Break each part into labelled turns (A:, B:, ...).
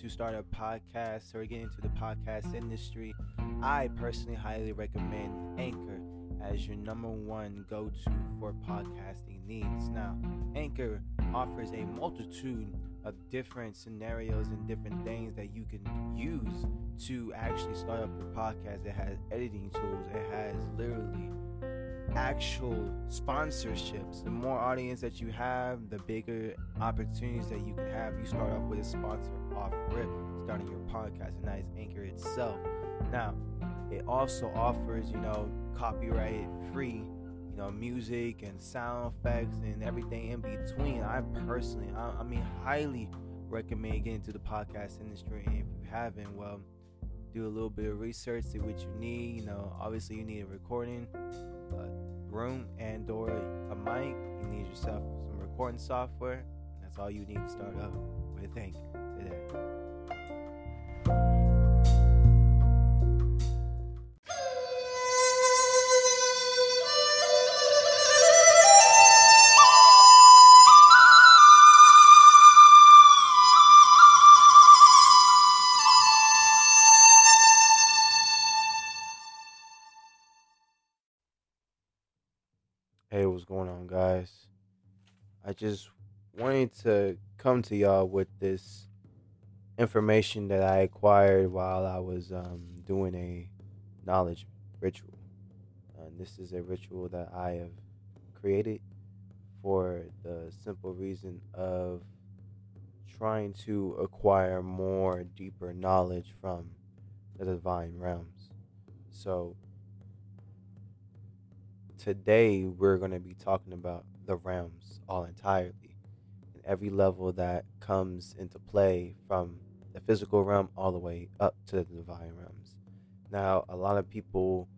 A: to start a podcast or get into the podcast industry, I personally highly recommend Anchor as your number one go to for podcasting needs. Now, Anchor offers a multitude of different scenarios and different things that you can use to actually start up your podcast. It has editing tools, it has literally actual sponsorships. The more audience that you have, the bigger opportunities that you can have. You start off with a sponsor off rip, starting your podcast, and that is Anchor itself. Now, it also offers, you know, copyright free, you know, music and sound effects and everything in between. I personally, I, I mean, highly recommend getting into the podcast industry. And if you haven't, well, do a little bit of research, see what you need. You know, obviously you need a recording a room and or a mic. You need yourself some recording software. That's all you need to start up with Anchor today. Just wanted to come to y'all with this information that I acquired while I was um, doing a knowledge ritual. This is a ritual that I have created for the simple reason of trying to acquire more deeper knowledge from the divine realms. So, today we're going to be talking about the realms all entirely and every level that comes into play from the physical realm all the way up to the divine realms. Now, a lot of people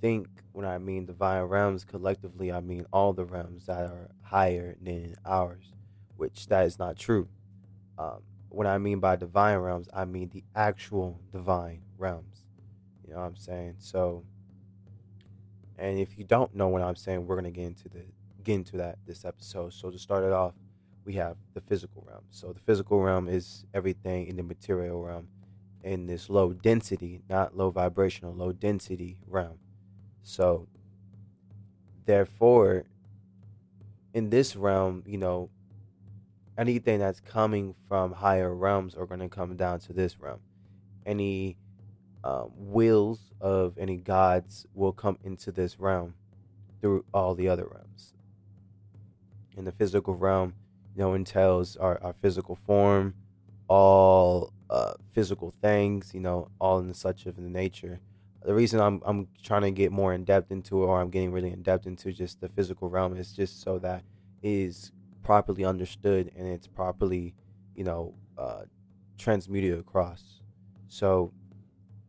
A: think when I mean divine realms collectively, I mean all the realms that are higher than ours, which that is not true. Um, what I mean by divine realms, I mean the actual divine realms. You know what I'm saying? So, and if you don't know what I'm saying, we're gonna get into the get into that this episode. So to start it off, we have the physical realm. So the physical realm is everything in the material realm in this low density, not low vibrational, low density realm. So therefore in this realm, you know, anything that's coming from higher realms are going to come down to this realm. Any um, wills of any gods will come into this realm through all the other realms. In the physical realm, you know, entails our, our physical form, all uh, physical things, you know, all in such of the nature. The reason I'm I'm trying to get more in depth into it, or I'm getting really in depth into just the physical realm, is just so that is properly understood and it's properly, you know, uh, transmuted across. So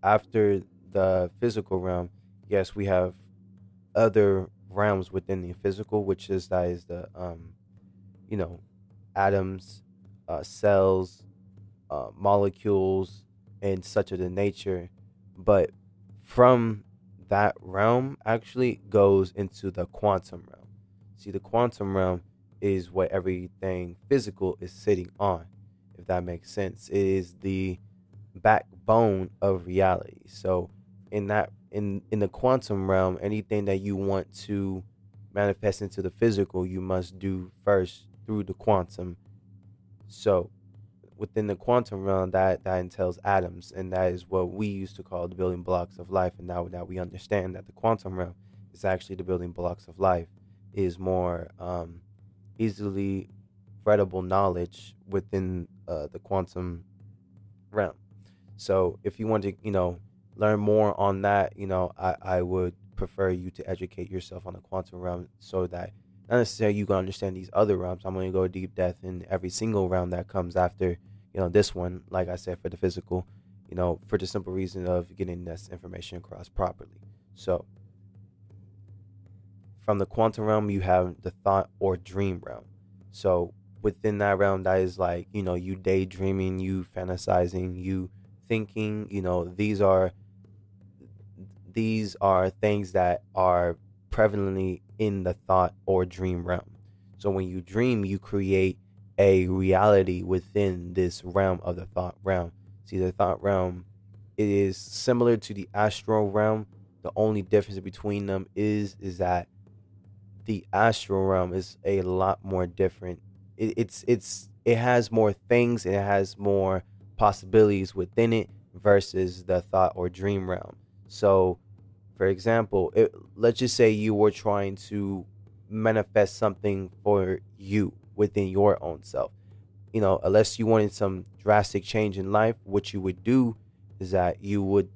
A: after the physical realm, yes, we have other realms within the physical, which is that is the um, you know, atoms, uh, cells, uh, molecules, and such of the nature. But from that realm actually goes into the quantum realm. See, the quantum realm is what everything physical is sitting on, if that makes sense. It is the backbone of reality. So in that in in the quantum realm, anything that you want to manifest into the physical, you must do first through the quantum. So within the quantum realm that that entails atoms and that is what we used to call the building blocks of life and now that we understand that the quantum realm is actually the building blocks of life is more um, easily readable knowledge within uh, the quantum realm so if you want to, you know, learn more on that, you know, I, I would prefer you to educate yourself on the quantum realm so that not necessarily you can understand these other realms. I'm going to go deep depth in every single realm that comes after, you know, this one, like I said, for the physical, you know, for the simple reason of getting this information across properly. So from the quantum realm, you have the thought or dream realm. So within that realm, that is like, you know, you daydreaming, you fantasizing, you thinking you know these are these are things that are prevalently in the thought or dream realm so when you dream you create a reality within this realm of the thought realm. See, the thought realm it is similar to the astral realm. The only difference between them is is that the astral realm is a lot more different. It, it's it's it has more things and it has more possibilities within it versus the thought or dream realm. So, for example, it, let's just say you were trying to manifest something for you within your own self. You know, unless you wanted some drastic change in life, what you would do is that you would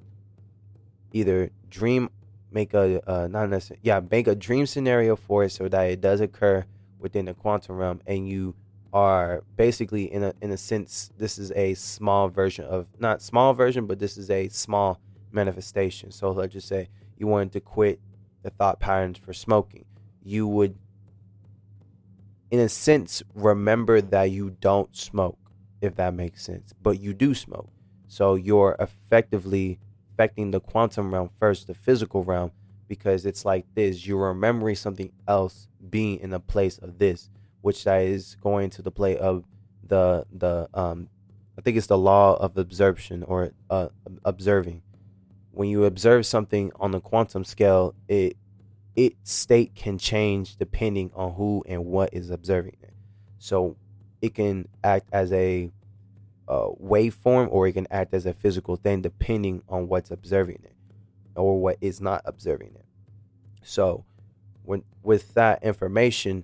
A: either dream, make a uh, not necessarily, yeah, make a dream scenario for it so that it does occur within the quantum realm, and you are basically in a in a sense this is a small version of not small version, but this is a small manifestation. So let's just say you wanted to quit the thought patterns for smoking, you would in a sense, remember that you don't smoke, if that makes sense, but you do smoke. So you're effectively affecting the quantum realm first, the physical realm, because it's like this you're remembering something else being in a place of this, which that is going to the play of the, the, um, I think it's the law of absorption or uh, observing. When you observe something on the quantum scale, it its state can change depending on who and what is observing it. So it can act as a uh, waveform or it can act as a physical thing depending on what's observing it or what is not observing it. So when with that information,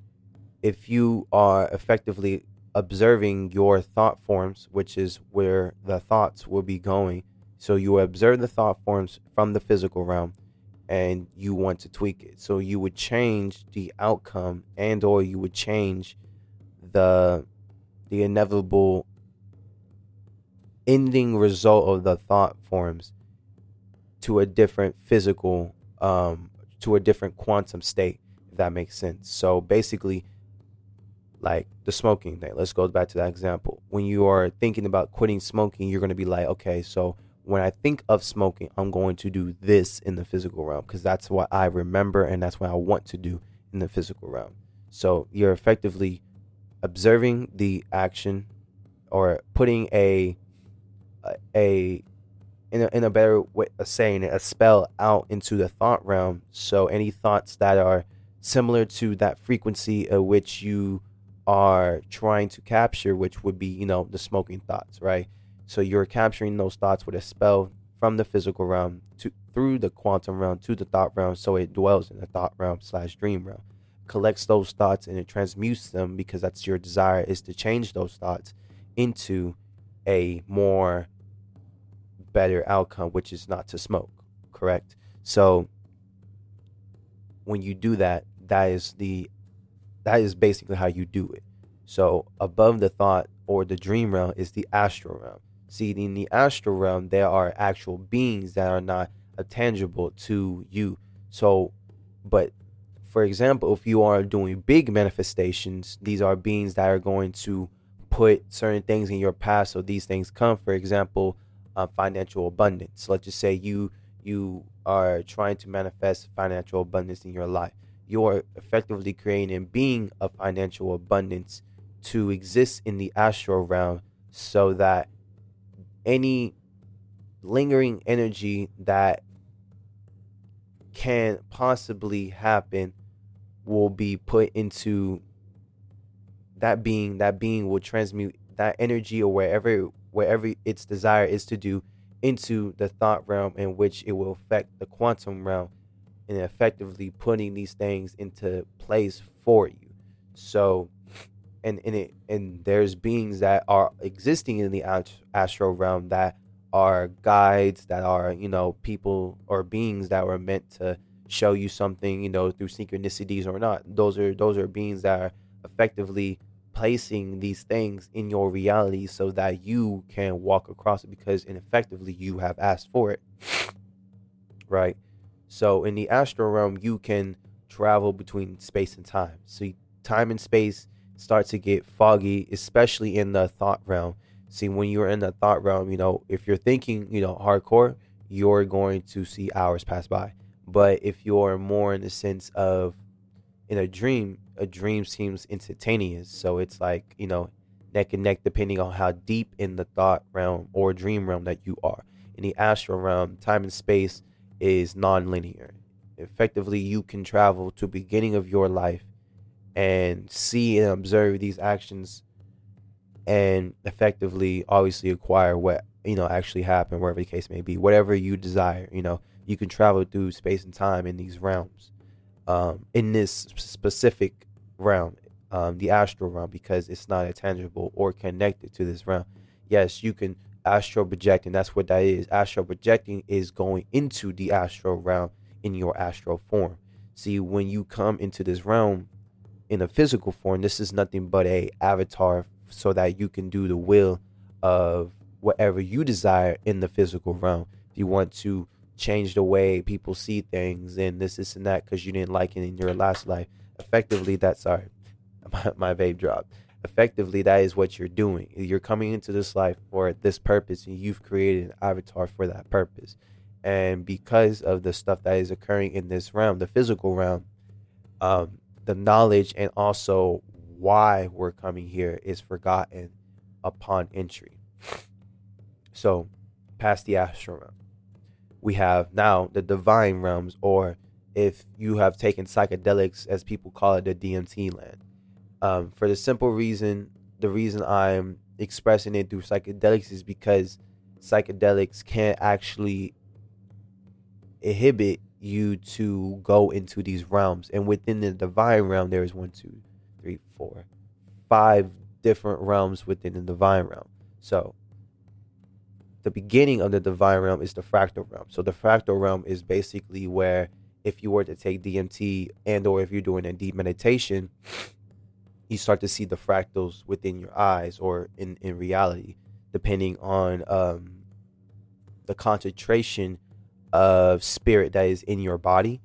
A: if you are effectively observing your thought forms, which is where the thoughts will be going, so you observe the thought forms from the physical realm and you want to tweak it. So you would change the outcome and or you would change the the inevitable ending result of the thought forms to a different physical um to a different quantum state if that makes sense. So basically like the smoking thing. Let's go back to that example. When you are thinking about quitting smoking, you're going to be like, okay, so when I think of smoking, I'm going to do this in the physical realm because that's what I remember and that's what I want to do in the physical realm. So you're effectively observing the action or putting a a in a, in a better way saying a spell out into the thought realm. So any thoughts that are similar to that frequency of which you are trying to capture, which would be, you know, the smoking thoughts, right? So you're capturing those thoughts with a spell from the physical realm to through the quantum realm to the thought realm, so it dwells in the thought realm slash dream realm. Collects those thoughts and it transmutes them because that's your desire is to change those thoughts into a more better outcome, which is not to smoke. Correct. So when you do that, that is the that is basically how you do it. So above the thought or the dream realm is the astral realm. See, in the astral realm, there are actual beings that are not tangible to you. So, but for example, if you are doing big manifestations, these are beings that are going to put certain things in your path so these things come. For example, uh, financial abundance. Let's just say you you are trying to manifest financial abundance in your life. You are effectively creating a being of financial abundance to exist in the astral realm so that any lingering energy that can possibly happen will be put into that being that being will transmute that energy or wherever wherever its desire is to do into the thought realm in which it will affect the quantum realm and effectively putting these things into place for you. So and and it and there's beings that are existing in the astral realm that are guides that are you know people or beings that were meant to show you something you know through synchronicities or not. Those are those are beings that are effectively placing these things in your reality so that you can walk across it because effectively you have asked for it right? So in the astral realm you can travel between space and time. See time and space start to get foggy, especially in the thought realm. See, when you're in the thought realm, you know, if you're thinking, you know, hardcore, you're going to see hours pass by. But if you're more in the sense of in a dream, a dream seems instantaneous. So it's like, you know, neck and neck depending on how deep in the thought realm or dream realm that you are. In the astral realm, time and space is non-linear. Effectively, you can travel to beginning of your life and see and observe these actions and effectively obviously acquire what you know actually happened wherever the case may be whatever you desire you know. You can travel through space and time in these realms um, in this specific realm um, the astral realm because it's not tangible or connected to this realm. Yes you can astral projecting that's what that is. Astral projecting is going into the astral realm in your astral form. See when you come into this realm in a physical form this is nothing but a avatar so that you can do the will of whatever you desire in the physical realm. If you want to change the way people see things and this, this, and that because you didn't like it in your last life, effectively, that's sorry, my, my vape dropped. Effectively, that is what you're doing. You're coming into this life for this purpose, and you've created an avatar for that purpose. And because of the stuff that is occurring in this realm, the physical realm, um, the knowledge and also why we're coming here is forgotten upon entry. So, past the astral realm, we have now the divine realms, or if you have taken psychedelics, as people call it, the DMT land. Um, for the simple reason, the reason I'm expressing it through psychedelics is because psychedelics can't actually inhibit you to go into these realms. And within the divine realm, there is one, two, three, four, five different realms within the divine realm. So the beginning of the divine realm is the fractal realm. So the fractal realm is basically where if you were to take DMT and or if you're doing a deep meditation, you start to see the fractals within your eyes or in, in reality, depending on um, the concentration of spirit that is in your body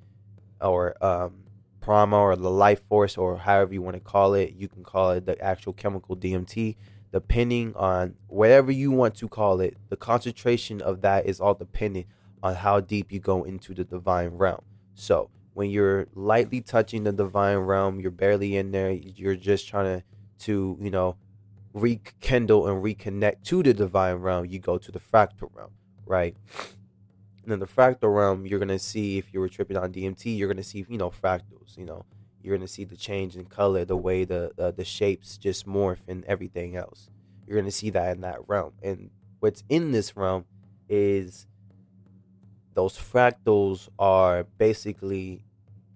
A: or um, prana or the life force or however you want to call it. You can call it the actual chemical DMT, depending on whatever you want to call it. The concentration of that is all dependent on how deep you go into the divine realm. So when you're lightly touching the divine realm, you're barely in there. You're just trying to, to you know, rekindle and reconnect to the divine realm. You go to the fractal realm, right? In the fractal realm, you're gonna see if you were tripping on DMT, you're gonna see you know fractals. You know, you're gonna see the change in color, the way the uh, the shapes just morph, and everything else. You're gonna see that in that realm. And what's in this realm is those fractals are basically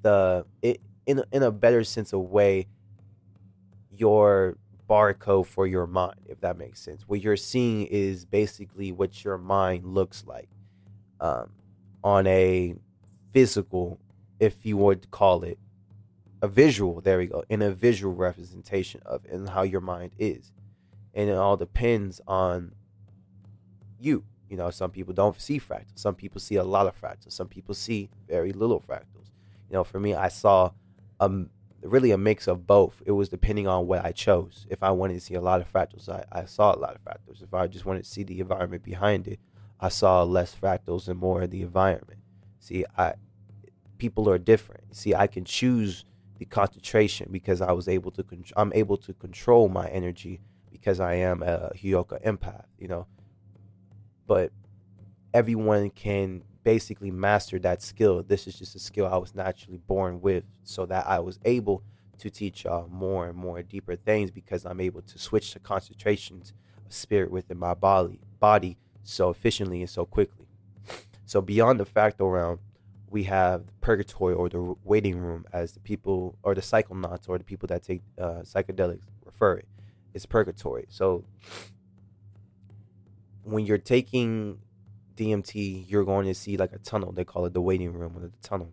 A: the it, in in a better sense of way your barcode for your mind if that makes sense what you're seeing is basically what your mind looks like um, on a physical, if you would call it, a visual. There we go, in a visual representation of and how your mind is, and it all depends on you. You know, some people don't see fractals. Some people see a lot of fractals. Some people see very little fractals. You know, for me, I saw um really a mix of both. It was depending on what I chose. If I wanted to see a lot of fractals, I, I saw a lot of fractals. If I just wanted to see the environment behind it, I saw less fractals and more of the environment. See, I people are different. See, I can choose the concentration because I was able to. Con- I'm able to control my energy because I am a Heyoka empath. You know, but everyone can basically master that skill. This is just a skill I was naturally born with, so that I was able to teach y'all more and more deeper things because I'm able to switch the concentrations of spirit within my body body so efficiently and so quickly. So beyond the fractal realm, we have purgatory or the waiting room, as the people or the psychonauts or the people that take uh, psychedelics refer it. It's purgatory. So when you're taking DMT, you're going to see like a tunnel. They call it the waiting room or the tunnel.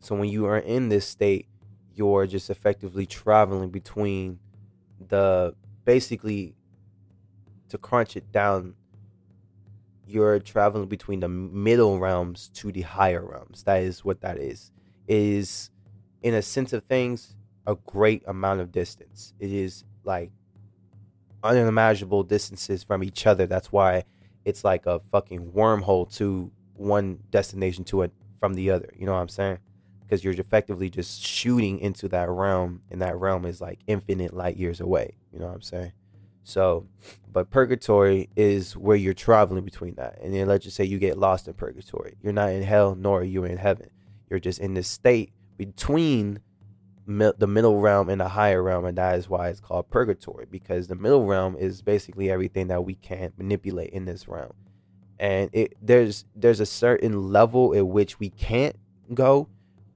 A: So when you are in this state, you're just effectively traveling between the basically to crunch it down you're traveling between the middle realms to the higher realms. That is what that is. It is, in a sense of things, a great amount of distance. It is like unimaginable distances from each other. That's why it's like a fucking wormhole to one destination to it from the other. You know what I'm saying? Because you're effectively just shooting into that realm, and that realm is like infinite light years away. You know what I'm saying? So, but purgatory is where you're traveling between that. And then let's just say you get lost in purgatory. You're not in hell, nor are you in heaven. You're just in this state between the middle realm and the higher realm, and that is why it's called purgatory because the middle realm is basically everything that we can't manipulate in this realm, and it there's there's a certain level at which we can't go,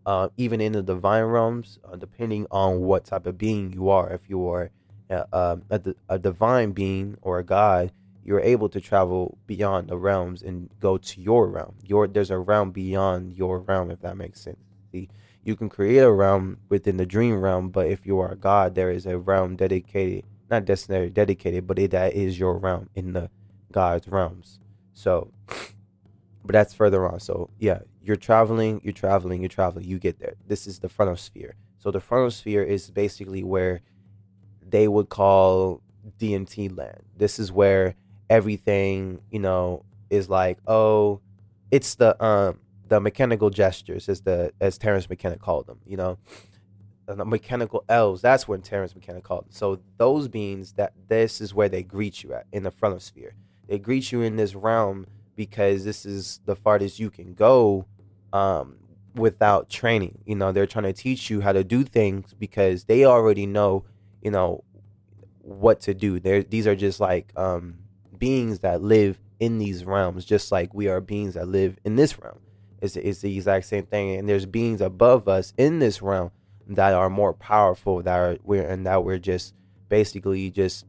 A: uh, even in the divine realms, uh, depending on what type of being you are. If you are uh, um, a, a divine being or a god, you're able to travel beyond the realms and go to your realm. Your there's a realm beyond your realm, if that makes sense. See you can create a realm within the dream realm, but if you are a god, there is a realm dedicated, not necessarily dedicated, but it, that is your realm in the God's realms. So, but that's further on. So, yeah, you're traveling, you're traveling, you're traveling, you get there. This is the frontosphere. So, the frontosphere is basically where they would call DMT land. This is where everything, you know, is like, oh, it's the um the mechanical gestures, as the as Terence McKenna called them. You know, the mechanical elves. That's what Terence McKenna called them. So those beings, that this is where they greet you at in the frontosphere. They greet you in this realm because this is the farthest you can go um, without training. You know, they're trying to teach you how to do things because they already know, you know, what to do. There, these are just like um, beings that live in these realms, just like we are beings that live in this realm. It's, it's the exact same thing. And there's beings above us in this realm that are more powerful that are we're and that we're just basically just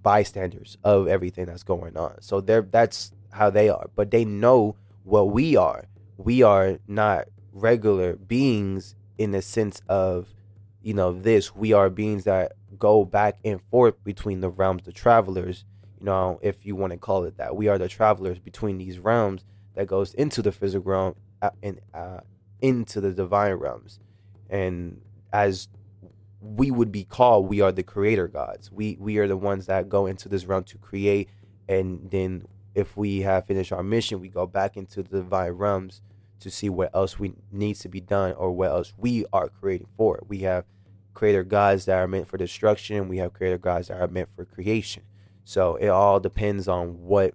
A: bystanders of everything that's going on. So they're that's how they are. But they know what we are. We are not regular beings in the sense of, you know, this. We are beings that go back and forth between the realms, the travelers, you know, if you want to call it that. We are the travelers between these realms that goes into the physical realm uh, and uh, into the divine realms. And as we would be called, we are the creator gods. We we are the ones that go into this realm to create, and then if we have finished our mission, we go back into the divine realms to see what else we needs to be done or what else we are creating for. We have creator gods that are meant for destruction. We have creator gods that are meant for creation. So it all depends on what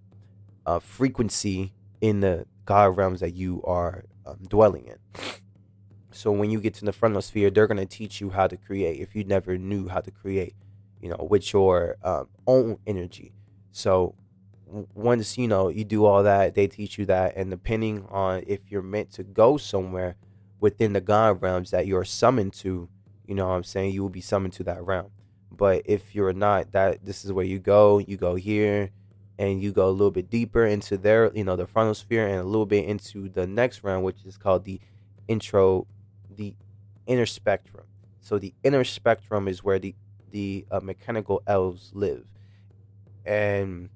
A: uh, frequency in the God realms that you are um, dwelling in. So when you get to the frontosphere, they're going to teach you how to create if you never knew how to create, you know, with your um, own energy. So once you know you do all that, they teach you that, and depending on if you're meant to go somewhere within the God realms that you're summoned to, you know, what I'm saying you will be summoned to that realm. But if you're not, that this is where you go. You go here and you go a little bit deeper into their, you know, the frontal sphere and a little bit into the next realm, which is called the intro, the inner spectrum. So the inner spectrum is where the the uh, mechanical elves live, and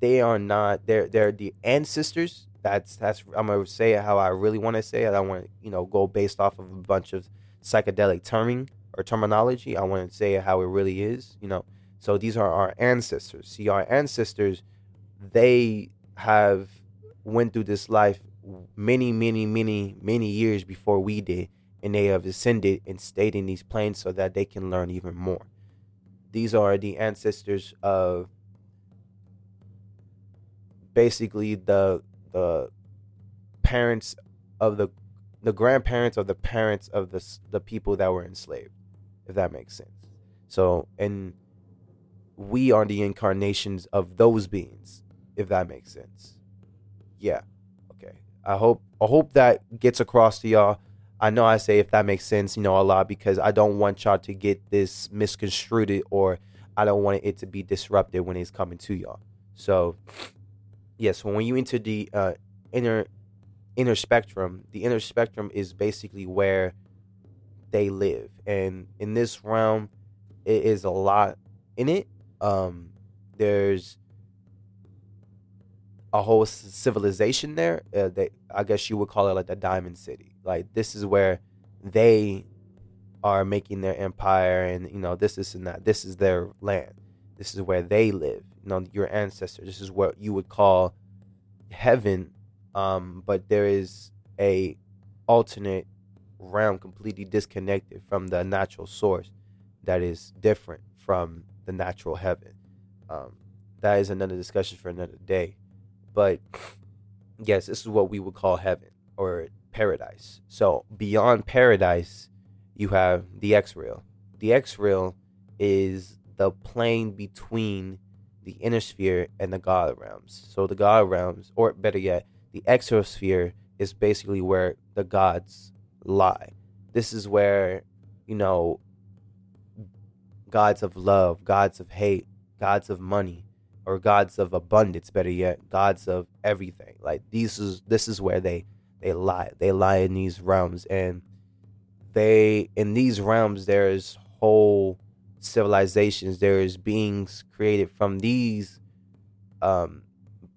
A: they are not. They're they're the ancestors. That's that's. I'm gonna say it how I really want to say it. I want to you know go based off of a bunch of psychedelic terming or terminology. I want to say it how it really is. You know so these are our ancestors. See, our ancestors, they have went through this life many, many, many, many years before we did, and they have ascended and stayed in these planes so that they can learn even more. These are the ancestors of basically the the parents of the the grandparents of the parents of the the people that were enslaved, if that makes sense. So and we are the incarnations of those beings, if that makes sense. Yeah. Okay. I hope I hope that gets across to y'all. I know I say if that makes sense, you know, a lot because I don't want y'all to get this misconstrued or I don't want it to be disrupted when it's coming to y'all. So, yeah, so when you enter the uh, inner inner spectrum, the inner spectrum is basically where they live, and in this realm, it is a lot in it um, there's a whole civilization there. Uh, they, I guess you would call it like the Diamond City. Like this is where they are making their empire, and you know this is and that. This is their land. This is where they live. Know your ancestors. This is what you would call heaven. Um, but there is a alternate realm completely disconnected from the natural source that is different from the natural heaven. Um, that is another discussion for another day. But yes, this is what we would call heaven or paradise. So beyond paradise, you have the X real. The X real is the plane between the inner sphere and the God realms. So the God realms, or better yet, the exosphere is basically where the gods lie. This is where, you know, gods of love, gods of hate, gods of money, or gods of abundance, better yet, gods of everything. Like these is this is where they they lie. They lie in these realms and they in these realms there's whole civilizations, there is beings created from these um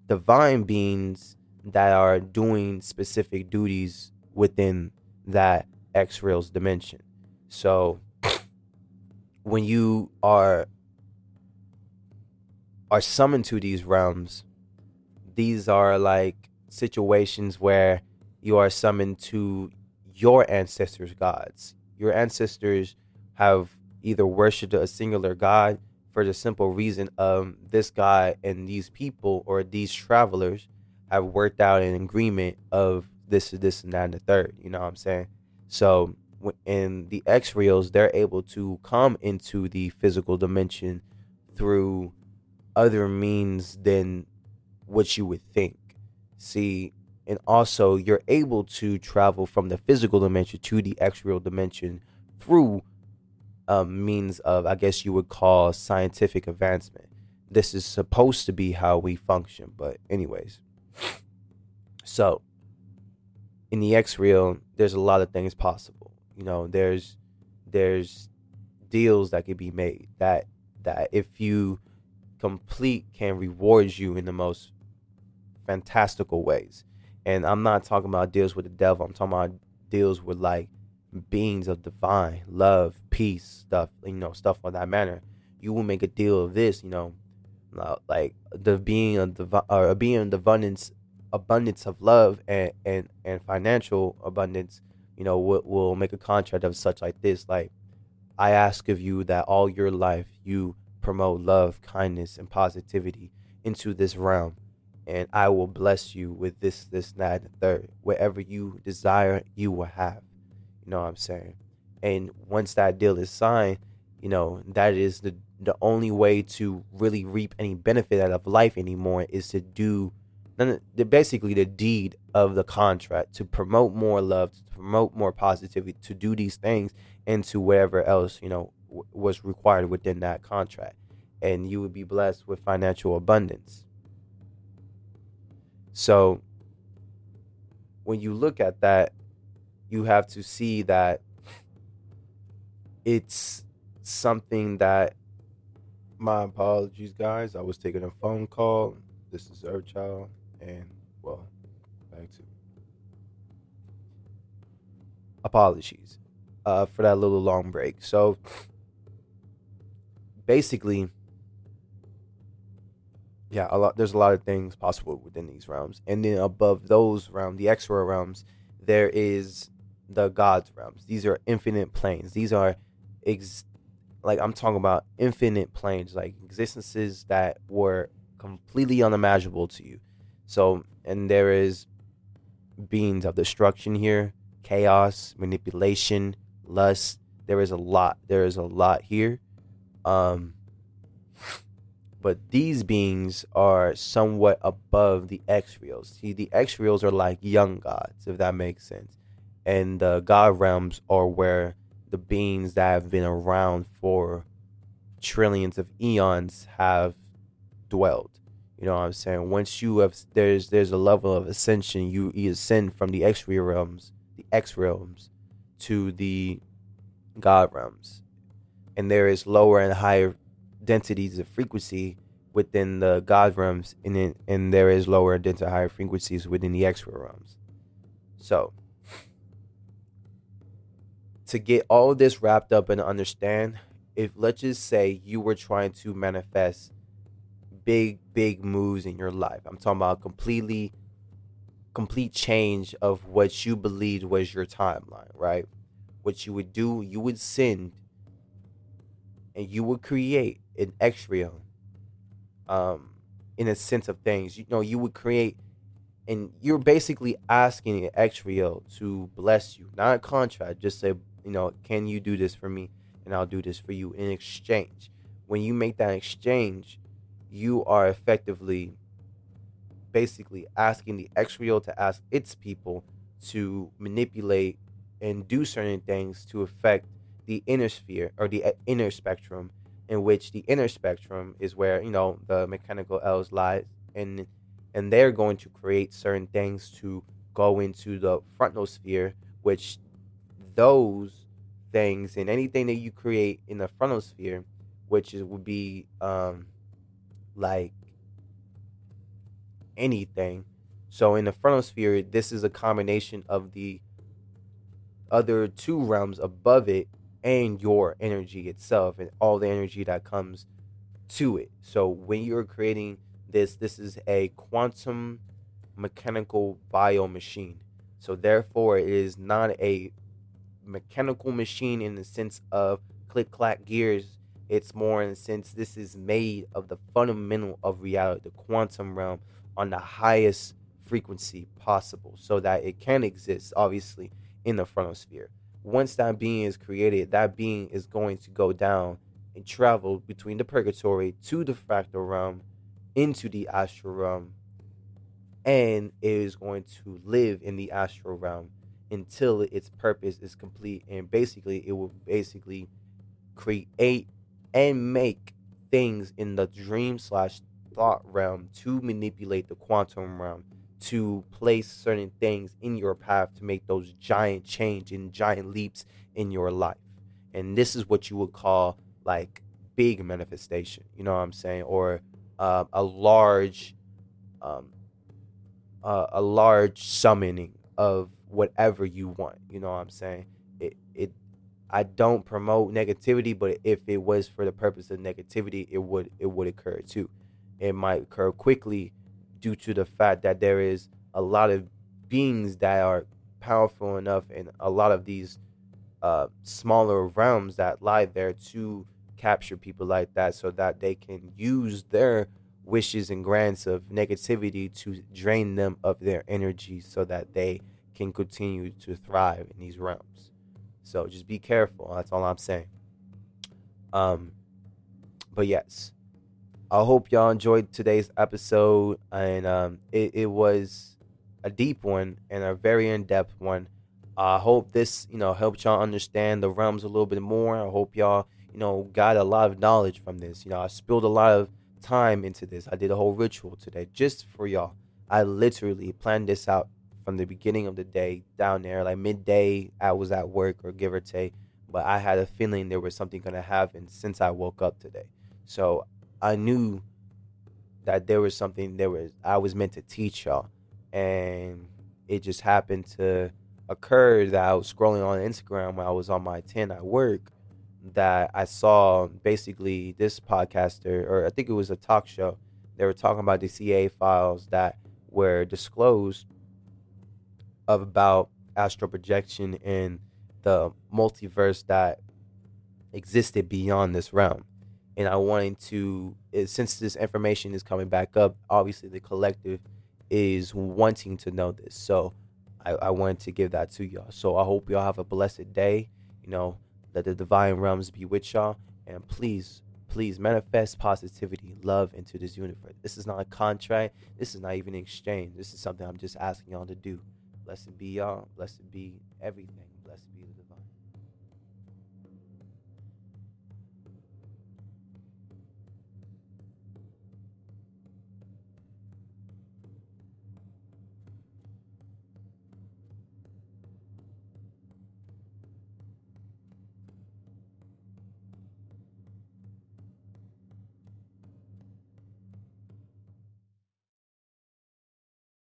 A: divine beings that are doing specific duties within that X Real's dimension. So when you are are summoned to these realms, these are like situations where you are summoned to your ancestors' gods. Your ancestors have either worshipped a singular god for the simple reason of this god and these people or these travelers have worked out an agreement of this, this, and that, and the third. You know what I'm saying? So in the X reals, they're able to come into the physical dimension through other means than what you would think. See, and also you're able to travel from the physical dimension to the X real dimension through um, means of, I guess you would call scientific advancement. This is supposed to be how we function, but anyways. So, in the X real, there's a lot of things possible. You know, there's there's deals that could be made that that if you complete can reward you in the most fantastical ways. And I'm not talking about deals with the devil. I'm talking about deals with like beings of divine love, peace, stuff, you know, stuff of that manner. You will make a deal of this, you know, uh, like the being of the or a being of abundance abundance of love and, and, and financial abundance, you know, will, will make a contract of such like this. Like, I ask of you that all your life you promote love, kindness, and positivity into this realm. And I will bless you with this, this, that, and the third. Whatever you desire, you will have. You know what I'm saying? And once that deal is signed, you know, that is the the only way to really reap any benefit out of life anymore is to do basically the deed of the contract to promote more love, to promote more positivity, to do these things, and to whatever else you know was required within that contract, and you would be blessed with financial abundance. So, when you look at that, you have to see that it's something that. My apologies, guys. I was taking a phone call. This is Earthchild and well, back to apologies uh, for that little long break. So basically, yeah, a lot. There's a lot of things possible within these realms, and then above those realms, the extra realms, there is the gods realms. These are infinite planes. These are ex- like I'm talking about infinite planes, like existences that were completely unimaginable to you. So, and there is beings of destruction here, chaos, manipulation, lust. There is a lot. There is a lot here. Um, but these beings are somewhat above the X reals. See, the X reals are like young gods, if that makes sense. And the God realms are where the beings that have been around for trillions of eons have dwelled. You know what I'm saying? Once you have there's there's a level of ascension, you, you ascend from the X-ray realms, the X realms, to the God realms, and there is lower and higher densities of frequency within the God realms, and then, and there is lower and higher frequencies within the X-ray realms. So, to get all this wrapped up and understand, if let's just say you were trying to manifest big, big moves in your life. I'm talking about completely, complete change of what you believed was your timeline, right? What you would do, you would send and you would create an extrio um in a sense of things you know you would create and you're basically asking an extrio to bless you not a contract just say you know can you do this for me? And i'll do this for you in exchange. When you make that exchange you are effectively basically asking the extrio to ask its people to manipulate and do certain things to affect the inner sphere or the uh, inner spectrum in which the inner spectrum is where you know the mechanical elves lies and and they're going to create certain things to go into the frontal sphere which those things and anything that you create in the frontal sphere which is, would be um like anything so in the frontal sphere this is a combination of the other two realms above it and your energy itself and all the energy that comes to it. So when you're creating this, this is a quantum mechanical bio machine. So therefore, it is not a mechanical machine in the sense of click clack gears. It's more in the sense this is made of the fundamental of reality, the quantum realm on the highest frequency possible, so that it can exist, obviously, in the frontal sphere. Once that being is created, that being is going to go down and travel between the purgatory to the fractal realm, into the astral realm, and is going to live in the astral realm until its purpose is complete. And basically, it will basically create and make things in the dream slash thought realm to manipulate the quantum realm to place certain things in your path to make those giant change and giant leaps in your life. And this is what you would call like big manifestation, you know what I'm saying? Or uh, a large, um, uh, a large summoning of whatever you want, you know what I'm saying? It, it, I don't promote negativity, but if it was for the purpose of negativity, it would, it would occur too. It might occur quickly due to the fact that there is a lot of beings that are powerful enough and a lot of these uh, smaller realms that lie there to capture people like that so that they can use their wishes and grants of negativity to drain them of their energy so that they can continue to thrive in these realms. So just be careful. That's all I'm saying. Um, but yes, I hope y'all enjoyed today's episode, and um, it, it was a deep one and a very in depth one. I hope this, you know, helped y'all understand the realms a little bit more. I hope y'all, you know, got a lot of knowledge from this. You know, I spilled a lot of time into this. I did a whole ritual today just for y'all. I literally planned this out from the beginning of the day down there, like midday. I was at work or give or take, but I had a feeling there was something gonna happen since I woke up today. So I knew that there was something there was I was meant to teach y'all, and it just happened to occur that I was scrolling on Instagram when I was on my 10 at work that I saw basically this podcaster or I think it was a talk show. They were talking about the CA files that were disclosed about astral projection and the multiverse that existed beyond this realm and I wanted to since this information is coming back up, obviously the collective is wanting to know this. So I, I wanted to give that to y'all. So I hope y'all have a blessed day. You know, let the divine realms be with y'all. And please, please manifest positivity, love into this universe. This is not a contract. This is not even an exchange. This is something I'm just asking y'all to do. Blessed be y'all. Blessed be everything.